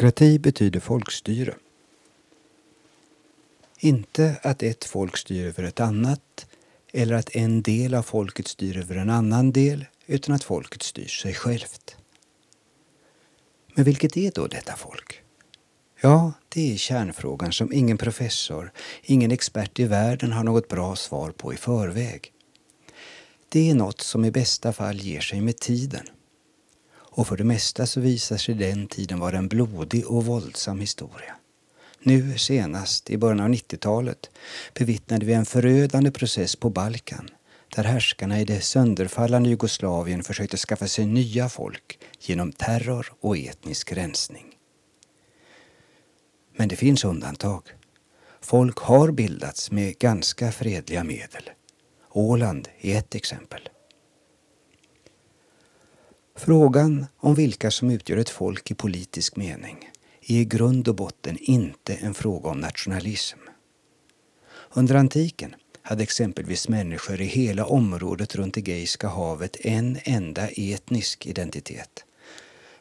Demokrati betyder folkstyre. Inte att ett folk styr över ett annat eller att en del av folket styr över en annan del utan att folket styr sig självt. Men vilket är då detta folk? Ja, det är kärnfrågan som ingen professor, ingen expert i världen har något bra svar på i förväg. Det är något som i bästa fall ger sig med tiden. Och för det mesta så visar sig den tiden vara en blodig och våldsam historia. Nu senast, i början av 90-talet, bevittnade vi en förödande process på Balkan där härskarna i det sönderfallande Jugoslavien försökte skaffa sig nya folk genom terror och etnisk rensning. Men det finns undantag. Folk har bildats med ganska fredliga medel. Åland är ett exempel. Frågan om vilka som utgör ett folk i politisk mening är i grund och botten inte en fråga om nationalism. Under antiken hade exempelvis människor i hela området runt Egeiska havet en enda etnisk identitet.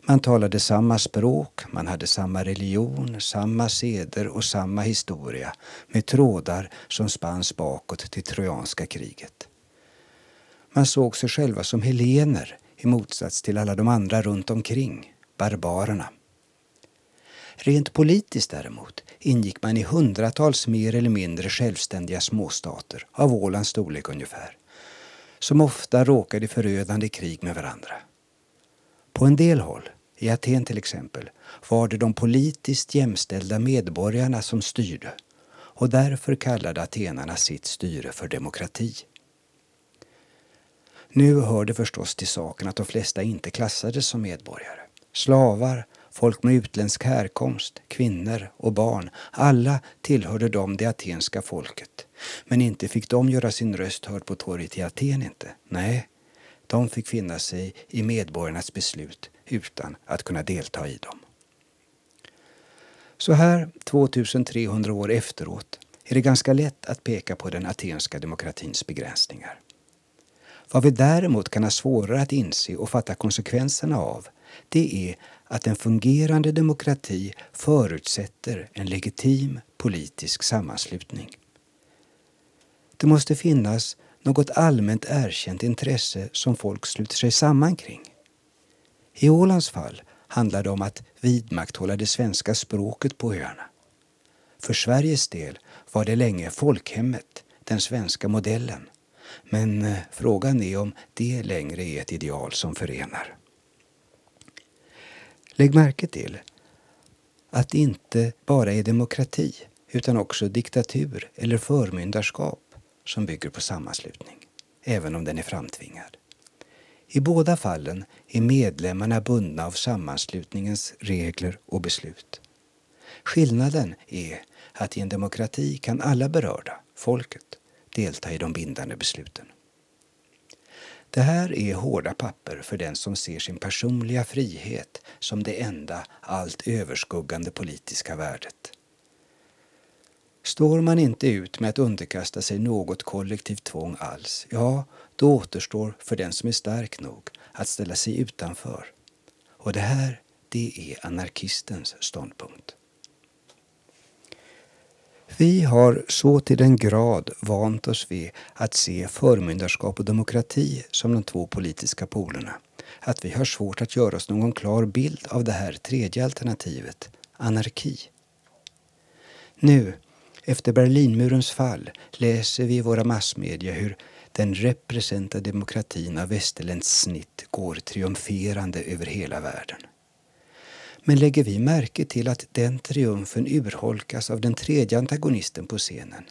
Man talade samma språk, man hade samma religion, samma seder och samma historia med trådar som spanns bakåt till Trojanska kriget. Man såg sig själva som helener i motsats till alla de andra runt omkring, barbarerna. Rent politiskt däremot ingick man i hundratals mer eller mindre självständiga småstater, av Ålands storlek ungefär, som ofta råkade i förödande krig med varandra. På en del håll, i Aten till exempel, var det de politiskt jämställda medborgarna som styrde och därför kallade atenarna sitt styre för demokrati. Nu hör det förstås till saken att de flesta inte klassades som medborgare. Slavar, folk med utländsk härkomst, kvinnor och barn, alla tillhörde de det atenska folket. Men inte fick de göra sin röst hörd på torget i Aten inte. Nej, de fick finna sig i medborgarnas beslut utan att kunna delta i dem. Så här, 2300 år efteråt, är det ganska lätt att peka på den atenska demokratins begränsningar. Vad vi däremot kan ha svårare att inse och fatta konsekvenserna av det är att en fungerande demokrati förutsätter en legitim politisk sammanslutning. Det måste finnas något allmänt erkänt intresse som folk sluter sig samman kring. I Ålands fall handlar det om att vidmakthålla det svenska språket på öarna. För Sveriges del var det länge folkhemmet, den svenska modellen. Men eh, frågan är om det längre är ett ideal som förenar. Lägg märke till att det inte bara är demokrati utan också diktatur eller förmyndarskap som bygger på sammanslutning, även om den är framtvingad. I båda fallen är medlemmarna bundna av sammanslutningens regler och beslut. Skillnaden är att i en demokrati kan alla berörda, folket, delta i de bindande besluten. Det här är hårda papper för den som ser sin personliga frihet som det enda allt överskuggande politiska värdet. Står man inte ut med att underkasta sig något kollektivt tvång alls, ja, då återstår för den som är stark nog att ställa sig utanför. Och det här, det är anarkistens ståndpunkt. Vi har så till den grad vant oss vid att se förmyndarskap och demokrati som de två politiska polerna att vi har svårt att göra oss någon klar bild av det här tredje alternativet, anarki. Nu, efter Berlinmurens fall, läser vi i våra massmedia hur den representativa demokratin av västerländskt snitt går triumferande över hela världen. Men lägger vi märke till att den triumfen urholkas av den tredje antagonisten på scenen?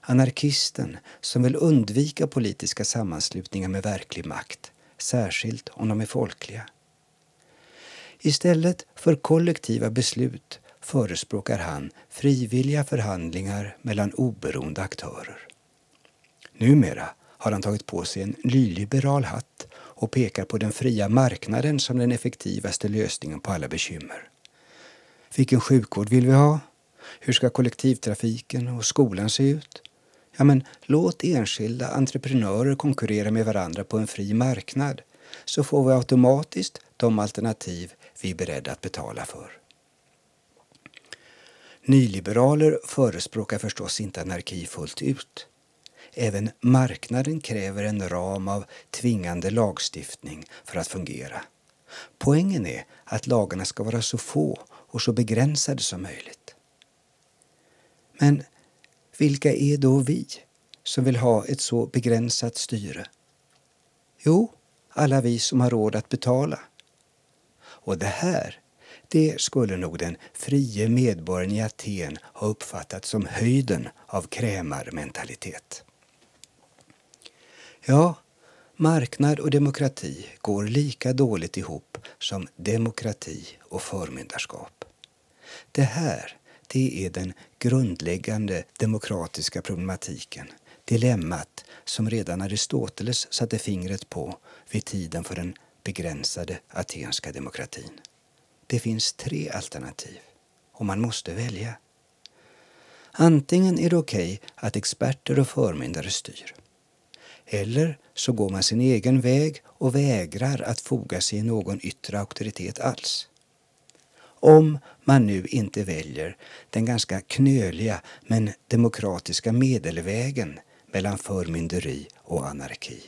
Anarkisten som vill undvika politiska sammanslutningar med verklig makt, särskilt om de är folkliga. Istället för kollektiva beslut förespråkar han frivilliga förhandlingar mellan oberoende aktörer. Numera har han tagit på sig en nyliberal hatt och pekar på den fria marknaden som den effektivaste lösningen på alla bekymmer. Vilken sjukvård vill vi ha? Hur ska kollektivtrafiken och skolan se ut? Ja, men låt enskilda entreprenörer konkurrera med varandra på en fri marknad så får vi automatiskt de alternativ vi är beredda att betala för. Nyliberaler förespråkar förstås inte anarki fullt ut. Även marknaden kräver en ram av tvingande lagstiftning för att fungera. Poängen är att lagarna ska vara så få och så begränsade som möjligt. Men vilka är då vi som vill ha ett så begränsat styre? Jo, alla vi som har råd att betala. Och det här, det skulle nog den frie medborgaren i Aten ha uppfattat som höjden av krämarmentalitet. Ja, marknad och demokrati går lika dåligt ihop som demokrati och förmyndarskap. Det här, det är den grundläggande demokratiska problematiken, dilemmat som redan Aristoteles satte fingret på vid tiden för den begränsade atenska demokratin. Det finns tre alternativ och man måste välja. Antingen är det okej okay att experter och förmyndare styr. Eller så går man sin egen väg och vägrar att foga sig i någon yttre auktoritet alls. Om man nu inte väljer den ganska knöliga men demokratiska medelvägen mellan förmynderi och anarki.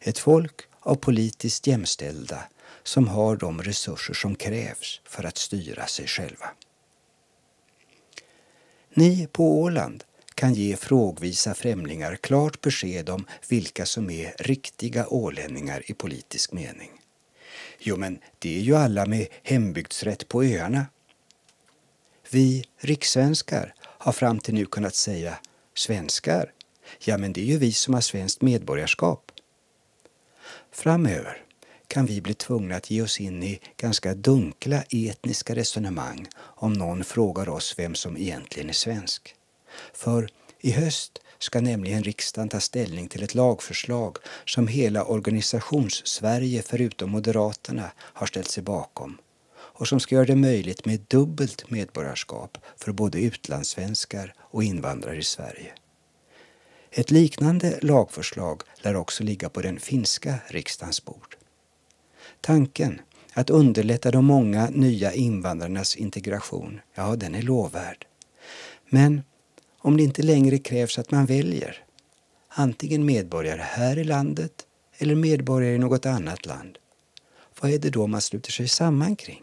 Ett folk av politiskt jämställda som har de resurser som krävs för att styra sig själva. Ni på Åland kan ge frågvisa främlingar klart besked om vilka som är riktiga ålänningar i politisk mening. Jo, men det är ju alla med hembygdsrätt på öarna. Vi rikssvenskar har fram till nu kunnat säga svenskar. Ja, men det är ju vi som har svenskt medborgarskap. Framöver kan vi bli tvungna att ge oss in i ganska dunkla etniska resonemang om någon frågar oss vem som egentligen är svensk. För i höst ska nämligen riksdagen ta ställning till ett lagförslag som hela organisations-Sverige förutom Moderaterna har ställt sig bakom och som ska göra det möjligt med dubbelt medborgarskap för både utlandssvenskar och invandrare i Sverige. Ett liknande lagförslag lär också ligga på den finska riksdagens bord. Tanken att underlätta de många nya invandrarnas integration, ja, den är lovvärd. Men om det inte längre krävs att man väljer antingen medborgare här i landet eller medborgare i något annat land, vad är det då man sluter sig samman kring?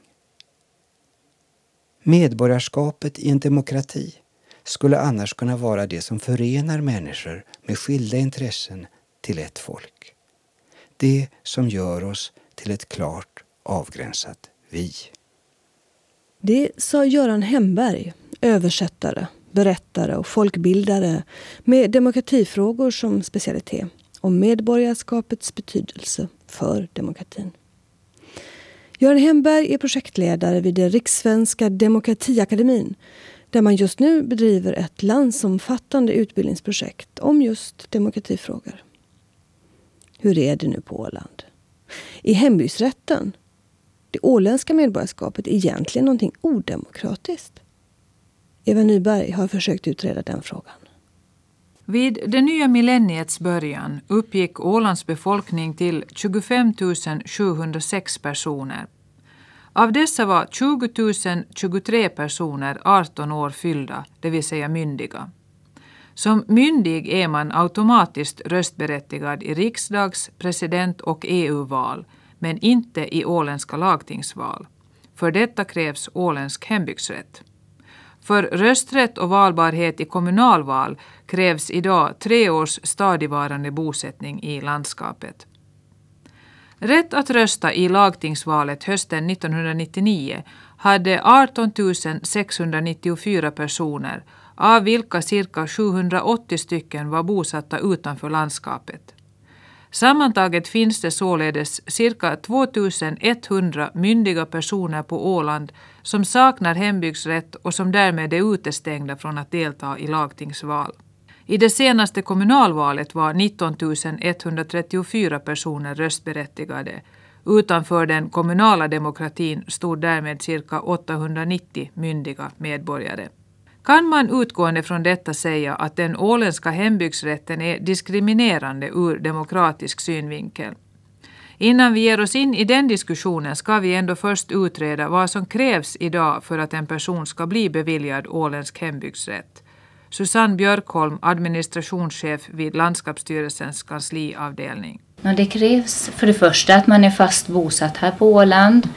Medborgarskapet i en demokrati skulle annars kunna vara det som förenar människor med skilda intressen till ett folk. Det som gör oss till ett klart avgränsat vi. Det sa Göran Hemberg, översättare, berättare och folkbildare med demokratifrågor som specialitet och medborgarskapets betydelse för demokratin. Göran Hemberg är projektledare vid den Rikssvenska demokratiakademin där man just nu bedriver ett landsomfattande utbildningsprojekt om just demokratifrågor. Hur är det nu på Åland? I hembygdsrätten, det åländska medborgarskapet, egentligen någonting odemokratiskt? Eva Nyberg har försökt utreda den frågan. Vid det nya millenniets början uppgick Ålands befolkning till 25 706 personer. Av dessa var 20 023 personer 18 år fyllda, det vill säga myndiga. Som myndig är man automatiskt röstberättigad i riksdags-, president och EU-val, men inte i åländska lagtingsval. För detta krävs åländsk hembygdsrätt. För rösträtt och valbarhet i kommunalval krävs idag tre års stadigvarande bosättning i landskapet. Rätt att rösta i lagtingsvalet hösten 1999 hade 18 694 personer av vilka cirka 780 stycken var bosatta utanför landskapet. Sammantaget finns det således cirka 2100 myndiga personer på Åland som saknar hembygdsrätt och som därmed är utestängda från att delta i lagtingsval. I det senaste kommunalvalet var 19 134 personer röstberättigade. Utanför den kommunala demokratin stod därmed cirka 890 myndiga medborgare. Kan man utgående från detta säga att den åländska hembygdsrätten är diskriminerande ur demokratisk synvinkel? Innan vi ger oss in i den diskussionen ska vi ändå först utreda vad som krävs idag för att en person ska bli beviljad åländsk hembygdsrätt. Susanne Björkholm, administrationschef vid Landskapsstyrelsens kansliavdelning. Det krävs för det första att man är fast bosatt här på Åland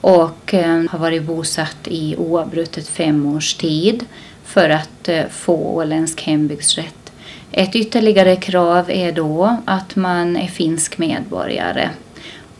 och eh, har varit bosatt i oavbrutet fem års tid för att eh, få åländsk hembygdsrätt. Ett ytterligare krav är då att man är finsk medborgare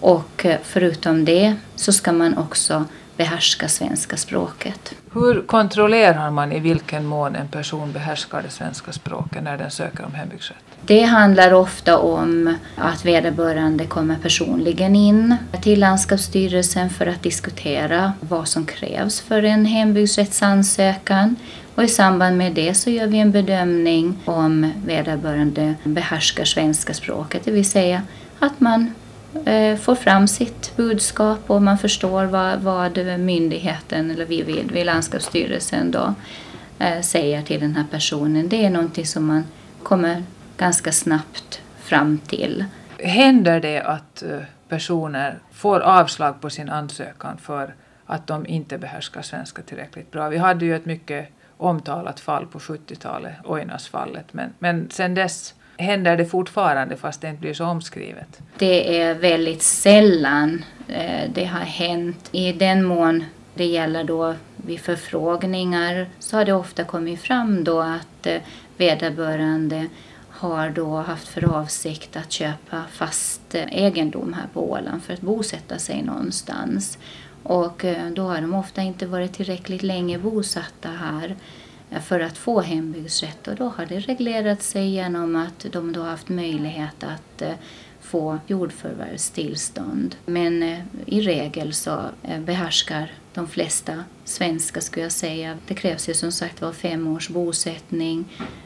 och eh, förutom det så ska man också behärska svenska språket. Hur kontrollerar man i vilken mån en person behärskar det svenska språket när den söker om hembygdsrätt? Det handlar ofta om att vederbörande kommer personligen in till landskapsstyrelsen för att diskutera vad som krävs för en hembygdsrättsansökan. Och I samband med det så gör vi en bedömning om vederbörande behärskar svenska språket, det vill säga att man eh, får fram sitt budskap och man förstår vad, vad myndigheten eller vi vid, vi landskapsstyrelsen då, eh, säger till den här personen. Det är någonting som man kommer ganska snabbt fram till. Händer det att eh, personer får avslag på sin ansökan för att de inte behärskar svenska tillräckligt bra? Vi hade ju ett mycket omtalat fall på 70-talet, Oinasfallet, men, men sen dess händer det fortfarande fast det inte blir så omskrivet? Det är väldigt sällan eh, det har hänt. I den mån det gäller då vid förfrågningar så har det ofta kommit fram då att eh, vederbörande har då haft för avsikt att köpa fast egendom här på Åland för att bosätta sig någonstans. Och eh, då har de ofta inte varit tillräckligt länge bosatta här eh, för att få hembygdsrätt och då har det reglerat sig genom att de då haft möjlighet att eh, få jordförvärvstillstånd. Men i regel så behärskar de flesta svenska skulle jag säga. Det krävs ju som sagt var fem års bosättning.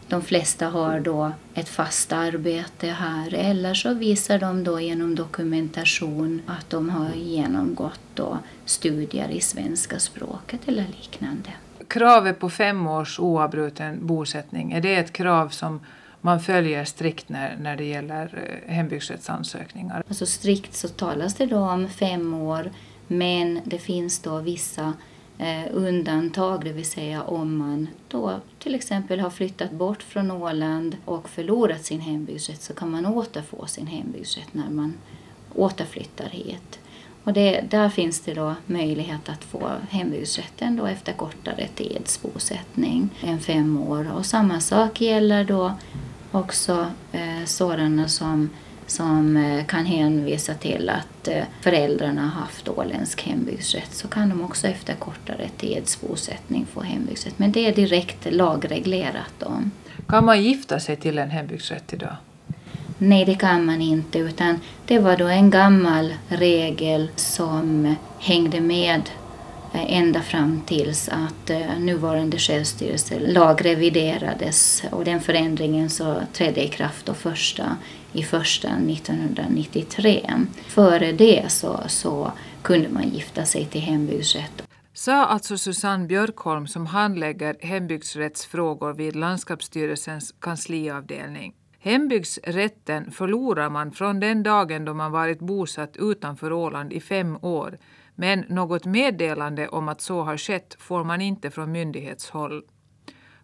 De flesta har då ett fast arbete här eller så visar de då genom dokumentation att de har genomgått då studier i svenska språket eller liknande kravet på fem års oavbruten bosättning, är det ett krav som man följer strikt när, när det gäller eh, hembygdsrättsansökningar? Alltså strikt så talas det då om fem år, men det finns då vissa eh, undantag, det vill säga om man då till exempel har flyttat bort från Åland och förlorat sin hembygdsrätt så kan man återfå sin hembygdsrätt när man återflyttar hit. Och det, där finns det då möjlighet att få hembygdsrätten då efter kortare tids bosättning än fem år. Och samma sak gäller då också eh, sådana som, som eh, kan hänvisa till att eh, föräldrarna har haft åländsk hembygdsrätt så kan de också efter kortare tids bosättning få hembygdsrätt. Men det är direkt lagreglerat. Då. Kan man gifta sig till en hembygdsrätt idag? Nej, det kan man inte, utan det var då en gammal regel som hängde med Eh, ända fram tills att eh, nuvarande självstyrelselag reviderades och den förändringen så trädde i kraft då första i första 1993. Före det så, så kunde man gifta sig till hembygdsrätt. Sa alltså Susanne Björkholm som handlägger hembygdsrättsfrågor vid Landskapsstyrelsens kansliavdelning. Hembygdsrätten förlorar man från den dagen då man varit bosatt utanför Åland i fem år, men något meddelande om att så har skett får man inte från myndighetshåll.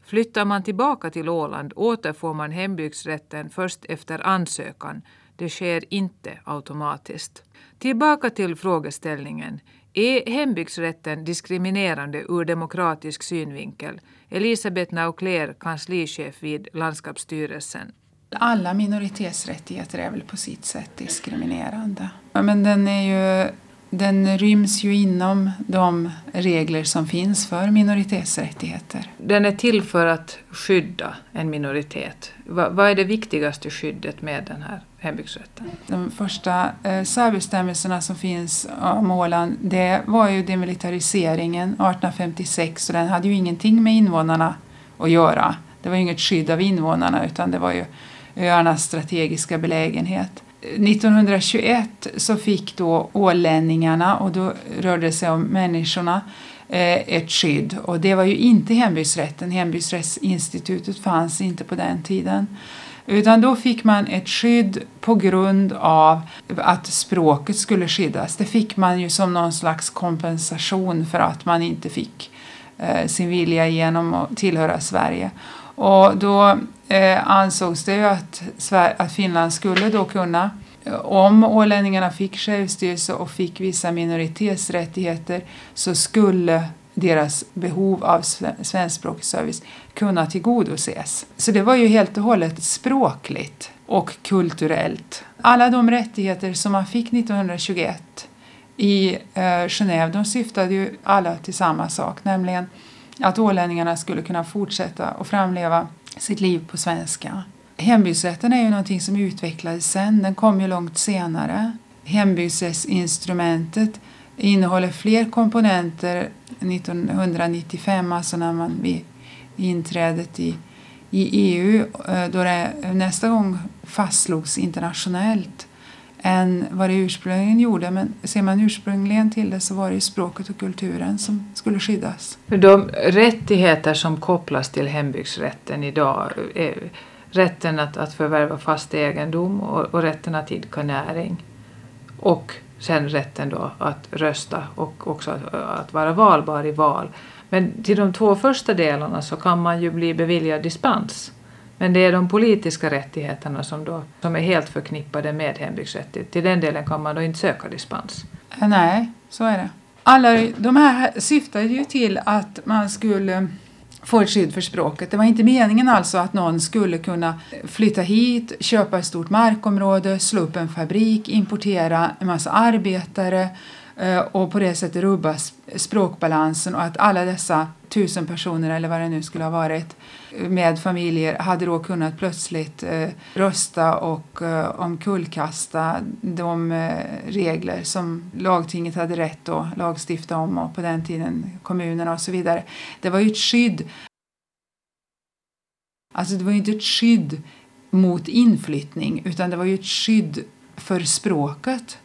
Flyttar man tillbaka till Åland återfår man hembygdsrätten först efter ansökan. Det sker inte automatiskt. Tillbaka till frågeställningen. Är hembygdsrätten diskriminerande ur demokratisk synvinkel? Elisabeth Naukler, kanslichef vid Landskapsstyrelsen alla minoritetsrättigheter är väl på sitt sätt diskriminerande. Men den, är ju, den ryms ju inom de regler som finns för minoritetsrättigheter. Den är till för att skydda en minoritet. Vad är det viktigaste skyddet med den här hembygdsrätten? De första eh, särbestämmelserna som finns om Åland det var ju demilitariseringen 1856 och den hade ju ingenting med invånarna att göra. Det var ju inget skydd av invånarna utan det var ju öarnas strategiska belägenhet. 1921 så fick då ålänningarna, och då rörde det sig om människorna, eh, ett skydd. Och det var ju inte hembygdsrätten. Hembygdsrättsinstitutet fanns inte på den tiden. Utan då fick man ett skydd på grund av att språket skulle skyddas. Det fick man ju som någon slags kompensation för att man inte fick eh, sin vilja genom att tillhöra Sverige. Och då eh, ansågs det ju att, att Finland skulle då kunna eh, om ålänningarna fick självstyrelse och fick vissa minoritetsrättigheter så skulle deras behov av svenskspråkig service kunna tillgodoses. Så det var ju helt och hållet språkligt och kulturellt. Alla de rättigheter som man fick 1921 i eh, Genève de syftade ju alla till samma sak, nämligen att ålänningarna skulle kunna fortsätta att framleva sitt liv på svenska. Hembygdsrätten är ju någonting som utvecklades sen, den kom ju långt senare. Hembygdsrättsinstrumentet innehåller fler komponenter 1995, alltså när man vid inträdet i, i EU, eh, då det nästa gång fastslogs internationellt än vad det ursprungligen gjorde. Men ser man ursprungligen till det så var det språket och kulturen som skulle skyddas. De rättigheter som kopplas till hembygdsrätten idag är rätten att, att förvärva fast egendom och, och rätten att idka näring. Och sen rätten då att rösta och också att, att vara valbar i val. Men till de två första delarna så kan man ju bli beviljad dispens. Men det är de politiska rättigheterna som, då, som är helt förknippade med hembygdsrätten. Till den delen kan man då inte söka dispens. Eh, nej, så är det. Alla de här syftade ju till att man skulle få ett skydd för språket. Det var inte meningen alltså att någon skulle kunna flytta hit, köpa ett stort markområde, slå upp en fabrik, importera en massa arbetare eh, och på det sättet rubba språkbalansen och att alla dessa tusen personer eller vad det nu skulle ha varit eh, med familjer hade då kunnat plötsligt eh, rösta och eh, omkullkasta de eh, regler som lagtinget hade rätt att lagstifta om och på den tiden kommunerna och så vidare. Det var ju ett skydd. Alltså det var ju inte ett skydd mot inflyttning utan det var ju ett skydd för språket.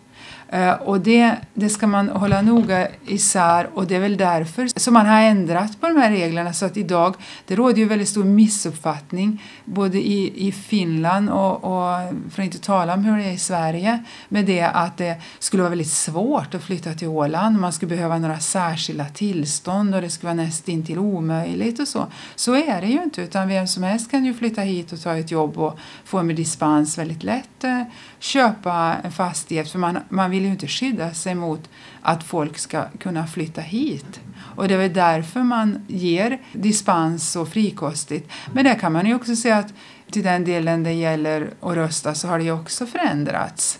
Eh, och det, det ska man hålla noga isär och det är väl därför som man har ändrat på de här reglerna. Så att idag, det råder ju väldigt stor missuppfattning både i, i Finland och, och för att inte tala om hur det är i Sverige med det att det skulle vara väldigt svårt att flytta till Åland, man skulle behöva några särskilda tillstånd och det skulle vara nästintill omöjligt och så. Så är det ju inte utan vem som helst kan ju flytta hit och ta ett jobb och få med dispens väldigt lätt. Eh, köpa en fastighet för man, man vill ju inte skydda sig mot att folk ska kunna flytta hit. Och det är väl därför man ger dispens så frikostigt. Men där kan man ju också säga att till den delen det gäller att rösta så har det ju också förändrats.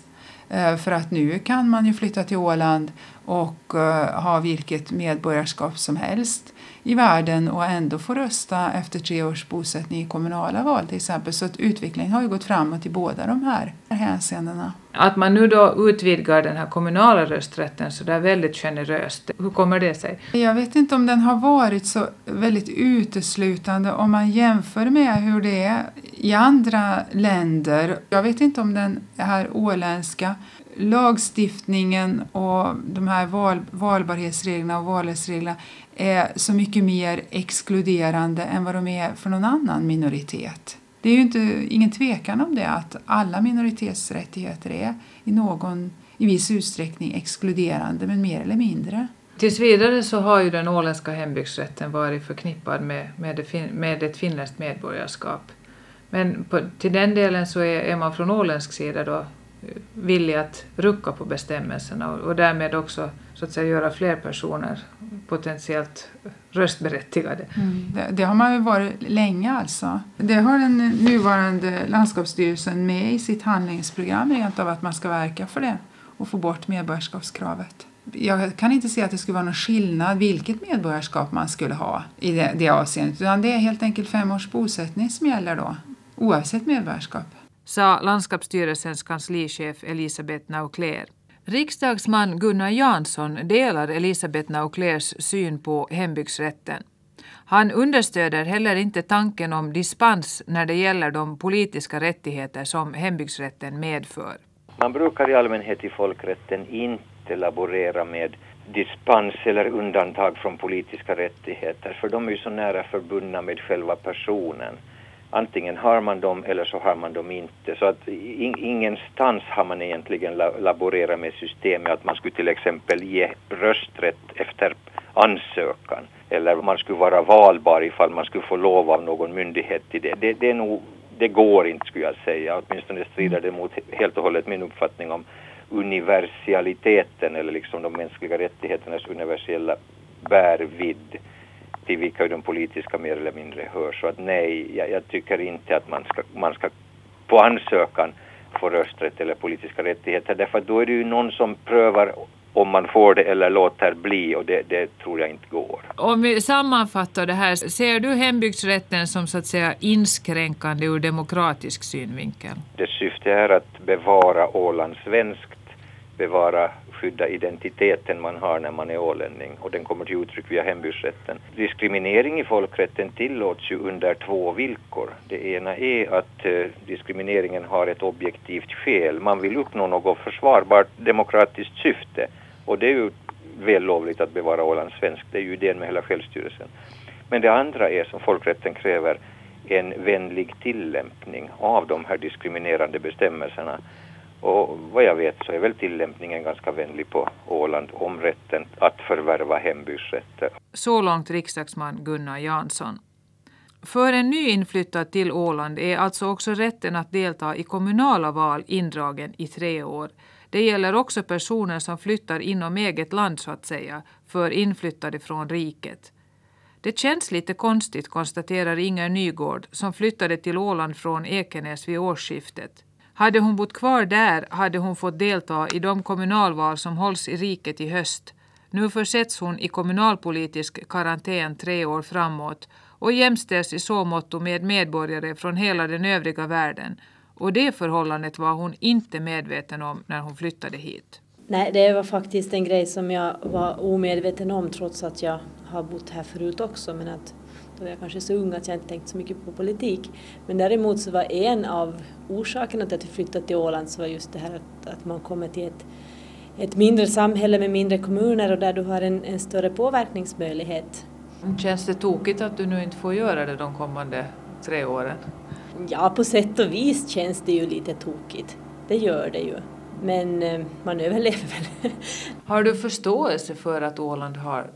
Eh, för att nu kan man ju flytta till Åland och eh, ha vilket medborgarskap som helst i världen och ändå få rösta efter tre års bosättning i kommunala val till exempel. Så att utvecklingen har ju gått framåt i båda de här hänseendena. Att man nu då utvidgar den här kommunala rösträtten så där väldigt generöst, hur kommer det sig? Jag vet inte om den har varit så väldigt uteslutande om man jämför med hur det är i andra länder. Jag vet inte om den här åländska lagstiftningen och de här val, valbarhetsreglerna och valrättsreglerna är så mycket mer exkluderande än vad de är för någon annan minoritet. Det är ju inte, ingen tvekan om det att alla minoritetsrättigheter är i någon i viss utsträckning exkluderande, men mer eller mindre. Tills vidare så har ju den åländska hembygdsrätten varit förknippad med, med, det, med ett finländskt medborgarskap. Men på, till den delen så är, är man från åländsk sida då villig att rucka på bestämmelserna och, och därmed också så att säga göra fler personer potentiellt röstberättigade. Mm. Det, det, har man ju varit länge alltså. Det har den nuvarande landskapsstyrelsen med i sitt handlingsprogram rent av att man ska verka för det och få bort medborgarskapskravet. Jag kan inte se att det skulle vara någon skillnad vilket medborgarskap man skulle ha i det, det avseendet utan det är helt enkelt fem års bosättning som gäller då oavsett medborgarskap sa landskapsstyrelsens kanslichef Elisabeth Naukler. Riksdagsman Gunnar Jansson delar Elisabeth Nauclers syn på hembygdsrätten. Han understöder heller inte tanken om dispens när det gäller de politiska rättigheter som hembygdsrätten medför. Man brukar i allmänhet i folkrätten inte laborera med dispens eller undantag från politiska rättigheter för de är ju så nära förbundna med själva personen antingen har man dem eller så har man dem inte. Så att ingenstans har man egentligen laborerat med systemet att man skulle till exempel ge rösträtt efter ansökan eller man skulle vara valbar ifall man skulle få lov av någon myndighet till det. Det, det, är nog, det går inte skulle jag säga, åtminstone strider det mot helt och hållet min uppfattning om universaliteten eller liksom de mänskliga rättigheternas universella bärvidd till vilka de politiska mer eller mindre hör. Så att nej, jag, jag tycker inte att man ska, man ska på ansökan få rösträtt eller politiska rättigheter därför att då är det ju någon som prövar om man får det eller låter bli och det, det, tror jag inte går. Om vi sammanfattar det här, ser du hembygdsrätten som så att säga inskränkande ur demokratisk synvinkel? Dess syfte är att bevara Åland svenskt, bevara skydda identiteten man har när man är ålänning och den kommer till uttryck via hembygdsrätten. Diskriminering i folkrätten tillåts ju under två villkor. Det ena är att eh, diskrimineringen har ett objektivt fel. Man vill uppnå något försvarbart demokratiskt syfte och det är ju vällovligt att bevara Åland svenskt, det är ju idén med hela självstyrelsen. Men det andra är som folkrätten kräver en vänlig tillämpning av de här diskriminerande bestämmelserna. Och vad jag vet så är väl tillämpningen ganska vänlig på Åland om rätten att förvärva hembygdsrätter. Så långt riksdagsman Gunnar Jansson. För en nyinflyttad till Åland är alltså också rätten att delta i kommunala val indragen i tre år. Det gäller också personer som flyttar inom eget land så att säga, för inflyttade från riket. Det känns lite konstigt, konstaterar Inger Nygård som flyttade till Åland från Ekenäs vid årsskiftet. Hade hon bott kvar där hade hon fått delta i de kommunalval som hålls i riket i höst. Nu försätts hon i kommunalpolitisk karantän tre år framåt och jämställs i så måtto med medborgare från hela den övriga världen. Och det förhållandet var hon inte medveten om när hon flyttade hit. Nej, det var faktiskt en grej som jag var omedveten om trots att jag har bott här förut också. Men att då var jag kanske så ung att jag inte tänkt så mycket på politik. Men däremot så var en av orsakerna till att vi flyttade till Åland så var just det här att, att man kommer till ett, ett mindre samhälle med mindre kommuner och där du har en, en större påverkningsmöjlighet. Känns det tokigt att du nu inte får göra det de kommande tre åren? Ja, på sätt och vis känns det ju lite tokigt. Det gör det ju. Men eh, man överlever väl. Har du förståelse för att Åland har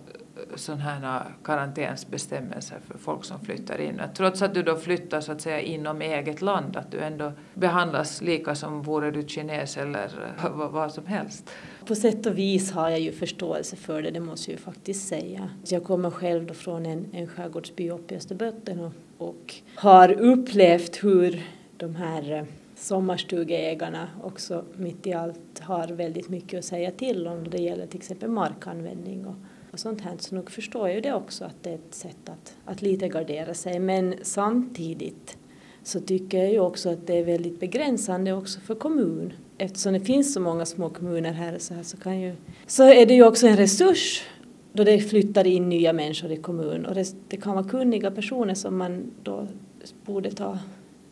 sådana här äh, karantänsbestämmelser för folk som flyttar in. Trots att du då flyttar så att säga inom eget land, att du ändå behandlas lika som vore du kines eller äh, vad som helst. På sätt och vis har jag ju förståelse för det, det måste jag ju faktiskt säga. Jag kommer själv då från en, en skärgårdsby uppe i Österbotten och, och har upplevt hur de här äh, sommarstugeägarna också mitt i allt har väldigt mycket att säga till om. Det gäller till exempel markanvändning och och sånt här. Så nog förstår jag ju det också att det är ett sätt att, att lite gardera sig. Men samtidigt så tycker jag ju också att det är väldigt begränsande också för kommun. Eftersom det finns så många små kommuner här så, här så, kan ju, så är det ju också en resurs då det flyttar in nya människor i kommun och det, det kan vara kunniga personer som man då borde ta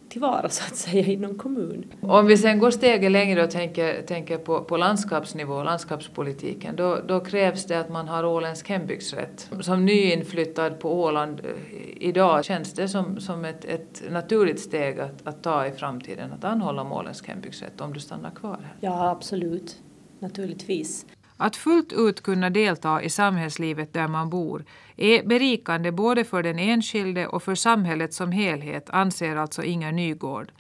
tillvara så att säga inom kommun. Om vi sen går steget längre och tänker, tänker på, på landskapsnivå, landskapspolitiken, då, då krävs det att man har åländsk hembygdsrätt. Som nyinflyttad på Åland eh, idag känns det som, som ett, ett naturligt steg att, att ta i framtiden, att anhålla om åländsk hembygdsrätt om du stannar kvar här. Ja, absolut. Naturligtvis. Att fullt ut kunna delta i samhällslivet där man bor är berikande både för den enskilde och för samhället som helhet, anser alltså Inger Nygård.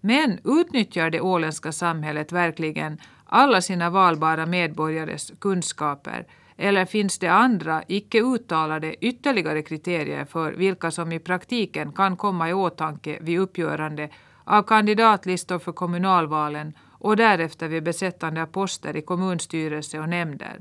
Men utnyttjar det åländska samhället verkligen alla sina valbara medborgares kunskaper eller finns det andra, icke uttalade ytterligare kriterier för vilka som i praktiken kan komma i åtanke vid uppgörande av kandidatlistor för kommunalvalen och därefter vid besättande av poster i kommunstyrelse och nämnder.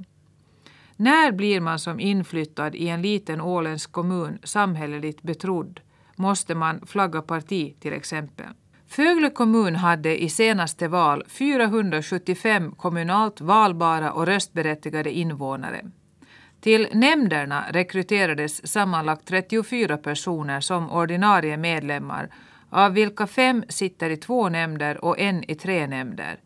När blir man som inflyttad i en liten åländsk kommun samhälleligt betrodd? Måste man flagga parti till exempel? Fögle kommun hade i senaste val 475 kommunalt valbara och röstberättigade invånare. Till nämnderna rekryterades sammanlagt 34 personer som ordinarie medlemmar av vilka fem sitter i två nämnder och en i tre nämnder.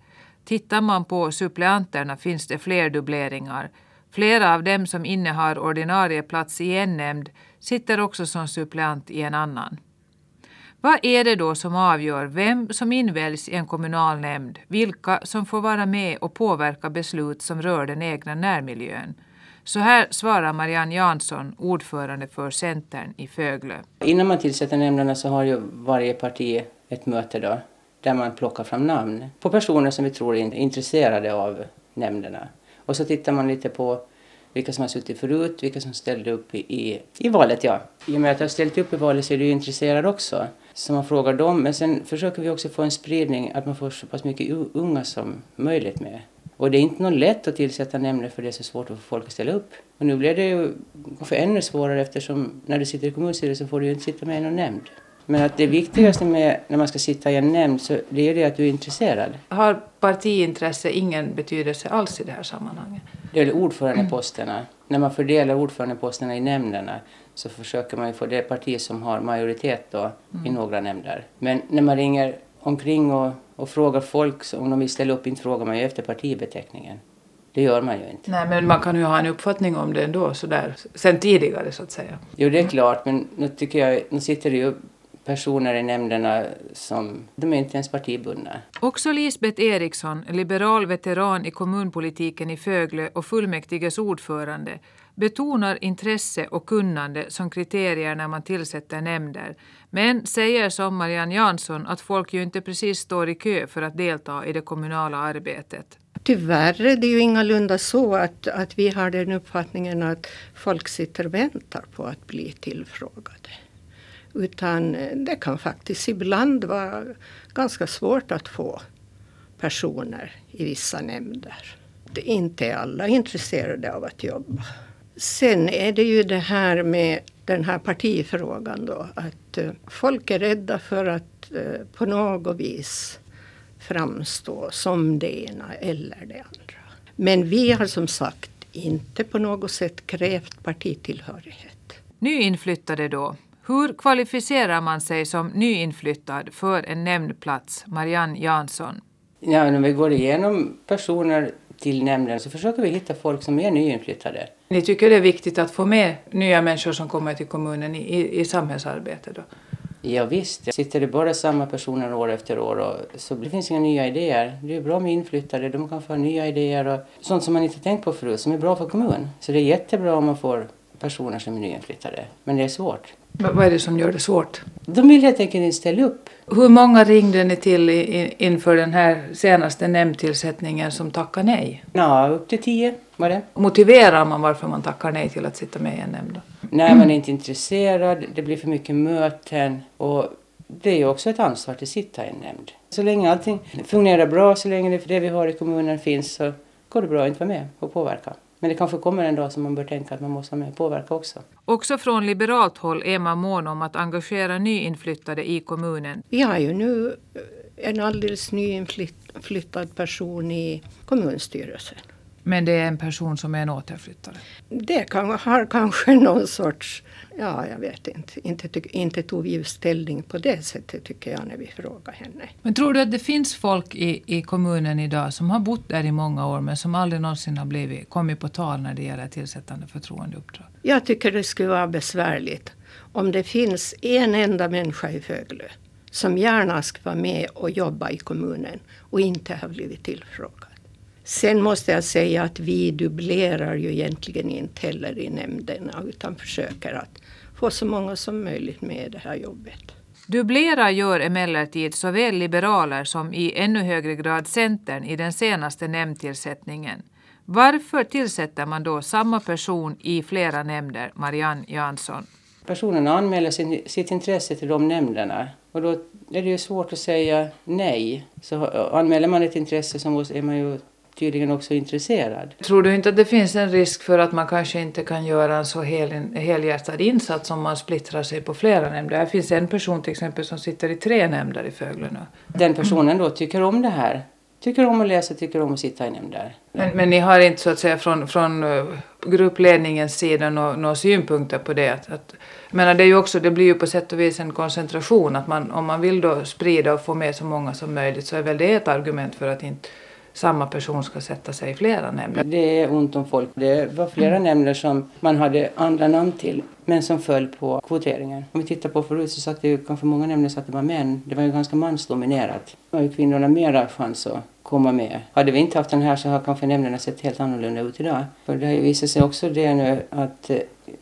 Tittar man på suppleanterna finns det fler dubbleringar. Flera av dem som innehar ordinarie plats i en nämnd sitter också som suppleant i en annan. Vad är det då som avgör vem som inväljs i en kommunal nämnd, vilka som får vara med och påverka beslut som rör den egna närmiljön? Så här svarar Marianne Jansson, ordförande för Centern i Föglö. Innan man tillsätter nämnderna så har ju varje parti ett möte då, där man plockar fram namn på personer som vi tror är intresserade av nämnderna. Och så tittar man lite på vilka som har suttit förut, vilka som ställde upp i, i, i valet. Ja. I och med att jag har ställt upp i valet så är du ju intresserad också. Så man frågar dem. Men sen försöker vi också få en spridning, att man får så pass mycket unga som möjligt med. Och det är inte något lätt att tillsätta nämnder för det är så svårt att få folk att ställa upp. Och nu blir det ju kanske ännu svårare eftersom när du sitter i kommunstyrelsen får du ju inte sitta med i någon nämnd. Men att det viktigaste med när man ska sitta i en nämnd så det är det att du är intresserad. Har partiintresse ingen betydelse alls i det här sammanhanget? Det är ordförandeposterna. När man fördelar ordförandeposterna i nämnderna så försöker man ju få det parti som har majoritet då mm. i några nämnder. Men när man ringer omkring och, och frågar folk om de vill ställa upp, inte frågar man ju efter partibeteckningen. Det gör man ju inte. Nej, men man kan ju ha en uppfattning om det ändå, sådär, sen tidigare så att säga. Jo, det är klart, men nu tycker jag, nu sitter det ju personer i nämnderna som de är inte ens partibundna. Också Lisbeth Eriksson, liberal veteran i kommunpolitiken i Fögle och fullmäktiges ordförande, betonar intresse och kunnande som kriterier när man tillsätter nämnder, men säger som Marianne Jansson att folk ju inte precis står i kö för att delta i det kommunala arbetet. Tyvärr är det ju ingalunda så att, att vi har den uppfattningen att folk sitter och väntar på att bli tillfrågade. Utan eh, det kan faktiskt ibland vara ganska svårt att få personer i vissa nämnder. Inte är alla intresserade av att jobba. Sen är det ju det här med den här partifrågan då. Att eh, folk är rädda för att eh, på något vis framstå som det ena eller det andra. Men vi har som sagt inte på något sätt krävt partitillhörighet. Nyinflyttade då, hur kvalificerar man sig som nyinflyttad för en nämndplats, Marianne Jansson? Ja, när vi går igenom personer till nämnden så försöker vi hitta folk som är nyinflyttade. Ni tycker det är viktigt att få med nya människor som kommer till kommunen i, i, i samhällsarbetet då? Ja, visst. Sitter det bara samma personer år efter år och så det finns inga nya idéer. Det är bra med inflyttade, de kan få nya idéer och sånt som man inte tänkt på förut som är bra för kommunen. Så det är jättebra om man får personer som är nyinflyttade. Men det är svårt. Vad är det som gör det svårt? De vill helt enkelt inte ställa upp. Hur många ringde ni till inför den här senaste nämndtillsättningen som tackade nej? Ja, upp till tio var det. Motiverar man varför man tackar nej till att sitta med i en nämnd? Nej, man är inte intresserad, det blir för mycket möten och det är ju också ett ansvar att sitta i en nämnd. Så länge allting fungerar bra, så länge det vi har i kommunen finns så går det bra att inte vara med och påverka. Men det kanske kommer en dag som man bör tänka att man måste vara med och påverka också. Också från liberalt håll är man mån om att engagera nyinflyttade i kommunen. Vi har ju nu en alldeles nyinflyttad person i kommunstyrelsen. Men det är en person som är en återflyttare? Det kan, har kanske någon sorts, ja jag vet inte, inte, inte tog vi ställning på det sättet tycker jag när vi frågade henne. Men tror du att det finns folk i, i kommunen idag som har bott där i många år men som aldrig någonsin har blivit, kommit på tal när det gäller tillsättande förtroendeuppdrag? Jag tycker det skulle vara besvärligt om det finns en enda människa i Föglö som gärna ska vara med och jobba i kommunen och inte har blivit tillfrågad. Sen måste jag säga att vi dubblerar ju egentligen inte heller i nämnderna utan försöker att få så många som möjligt med i det här jobbet. Dubblera gör emellertid såväl liberaler som i ännu högre grad Centern i den senaste nämndtillsättningen. Varför tillsätter man då samma person i flera nämnder, Marianne Jansson? Personerna anmäler sin, sitt intresse till de nämnderna och då är det ju svårt att säga nej. Så anmäler man ett intresse så är man ju tydligen också intresserad. Tror du inte att det finns en risk för att man kanske inte kan göra en så hel, helhjärtad insats om man splittrar sig på flera nämnder? Det finns en person till exempel som sitter i tre nämnder i Fögle nu. Den personen då tycker om det här. Tycker om att läsa, tycker om att sitta i nämnder. Men, men ni har inte så att säga från, från uh, gruppledningens sida några no, synpunkter på det? Att, att, menar, det, är ju också, det blir ju på sätt och vis en koncentration. Att man, om man vill då sprida och få med så många som möjligt så är väl det ett argument för att inte samma person ska sätta sig i flera nämnder. Det är ont om folk. Det var flera nämnder som man hade andra namn till men som föll på kvoteringen. Om vi tittar på förut så satt det ju kanske många nämnder att det var män. Det var ju ganska mansdominerat. Då har ju kvinnorna mera chans att komma med. Hade vi inte haft den här så har kanske nämnderna sett helt annorlunda ut idag. För det har ju visat sig också det nu att eh,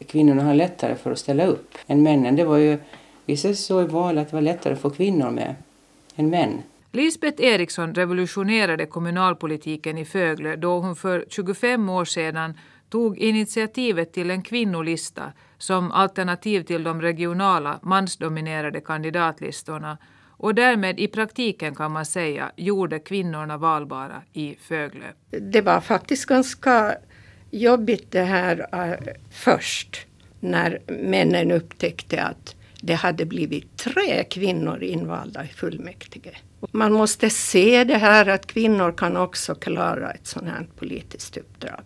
kvinnorna har lättare för att ställa upp än männen. Det var ju visade sig så i valet att det var lättare att få kvinnor med än män. Lisbeth Eriksson revolutionerade kommunalpolitiken i Fögle då hon för 25 år sedan tog initiativet till en kvinnolista som alternativ till de regionala mansdominerade kandidatlistorna och därmed i praktiken kan man säga gjorde kvinnorna valbara i Fögle. Det var faktiskt ganska jobbigt det här uh, först när männen upptäckte att det hade blivit tre kvinnor invalda i fullmäktige. Man måste se det här att kvinnor kan också klara ett sådant här politiskt uppdrag.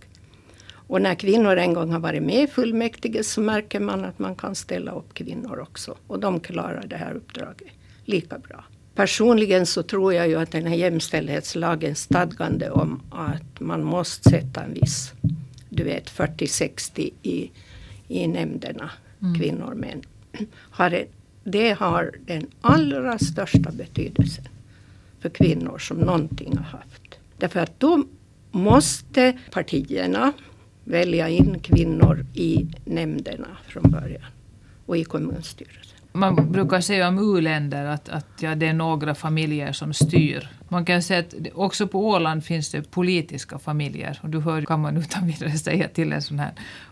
Och när kvinnor en gång har varit med i fullmäktige så märker man att man kan ställa upp kvinnor också. Och de klarar det här uppdraget lika bra. Personligen så tror jag ju att den här jämställdhetslagens stadgande om att man måste sätta en viss, du vet 40-60 i, i nämnderna, mm. kvinnor och män. Har det har den allra största betydelsen för kvinnor som någonting har haft. Därför att då måste partierna välja in kvinnor i nämnderna från början och i kommunstyrelsen. Man brukar säga om u-länder att, att ja, det är några familjer som styr. Man kan säga att också på Åland finns det politiska familjer. Och du hör, kan man utan vidare säga till en sån här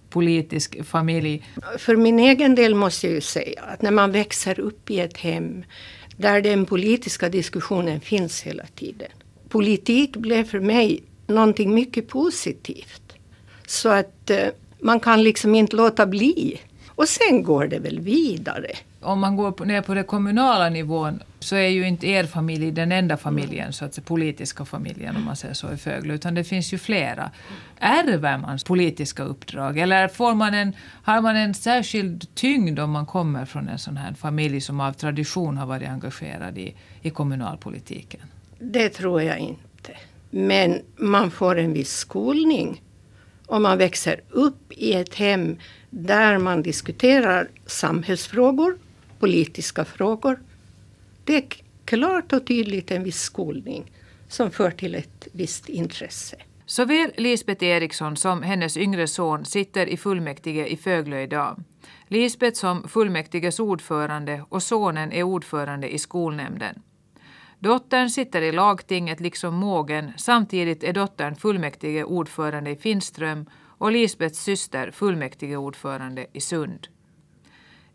politisk familj. För min egen del måste jag ju säga att när man växer upp i ett hem där den politiska diskussionen finns hela tiden. Politik blev för mig någonting mycket positivt. Så att eh, man kan liksom inte låta bli. Och sen går det väl vidare. Om man går ner på den kommunala nivån så är ju inte er familj den enda familjen, så att säga, politiska familjen om man säger så i Fögle, utan det finns ju flera. Ärver man politiska uppdrag eller får man en, har man en särskild tyngd om man kommer från en sån här familj som av tradition har varit engagerad i, i kommunalpolitiken? Det tror jag inte. Men man får en viss skolning om man växer upp i ett hem där man diskuterar samhällsfrågor, politiska frågor. Det är klart och tydligt en viss skolning som för till ett visst intresse. Såväl Lisbeth Eriksson som hennes yngre son sitter i fullmäktige i Föglö idag. Lisbeth som fullmäktiges ordförande och sonen är ordförande i skolnämnden. Dottern sitter i lagtinget liksom mågen. Samtidigt är dottern fullmäktige ordförande i Finström och Lisbets syster fullmäktigeordförande i Sund.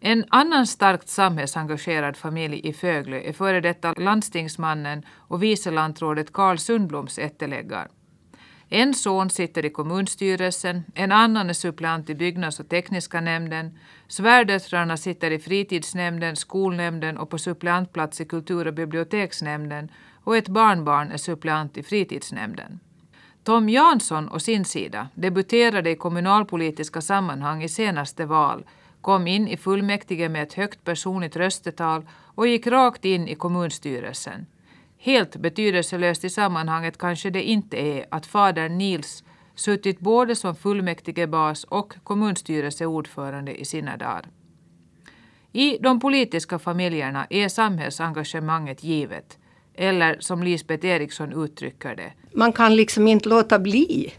En annan starkt samhällsengagerad familj i Föglö är före detta landstingsmannen och vice lantrådet Karl Sundbloms ätteläggar. En son sitter i kommunstyrelsen, en annan är suppleant i byggnads och tekniska nämnden, svärdöttrarna sitter i fritidsnämnden, skolnämnden och på suppleantplats i kultur och biblioteksnämnden och ett barnbarn är suppleant i fritidsnämnden. Tom Jansson å sin sida debuterade i kommunalpolitiska sammanhang i senaste val, kom in i fullmäktige med ett högt personligt röstetal och gick rakt in i kommunstyrelsen. Helt betydelselöst i sammanhanget kanske det inte är att fadern Nils suttit både som fullmäktigebas och kommunstyrelseordförande i sina dagar. I de politiska familjerna är samhällsengagemanget givet. Eller som Lisbeth Eriksson uttrycker det. Man kan liksom inte låta bli.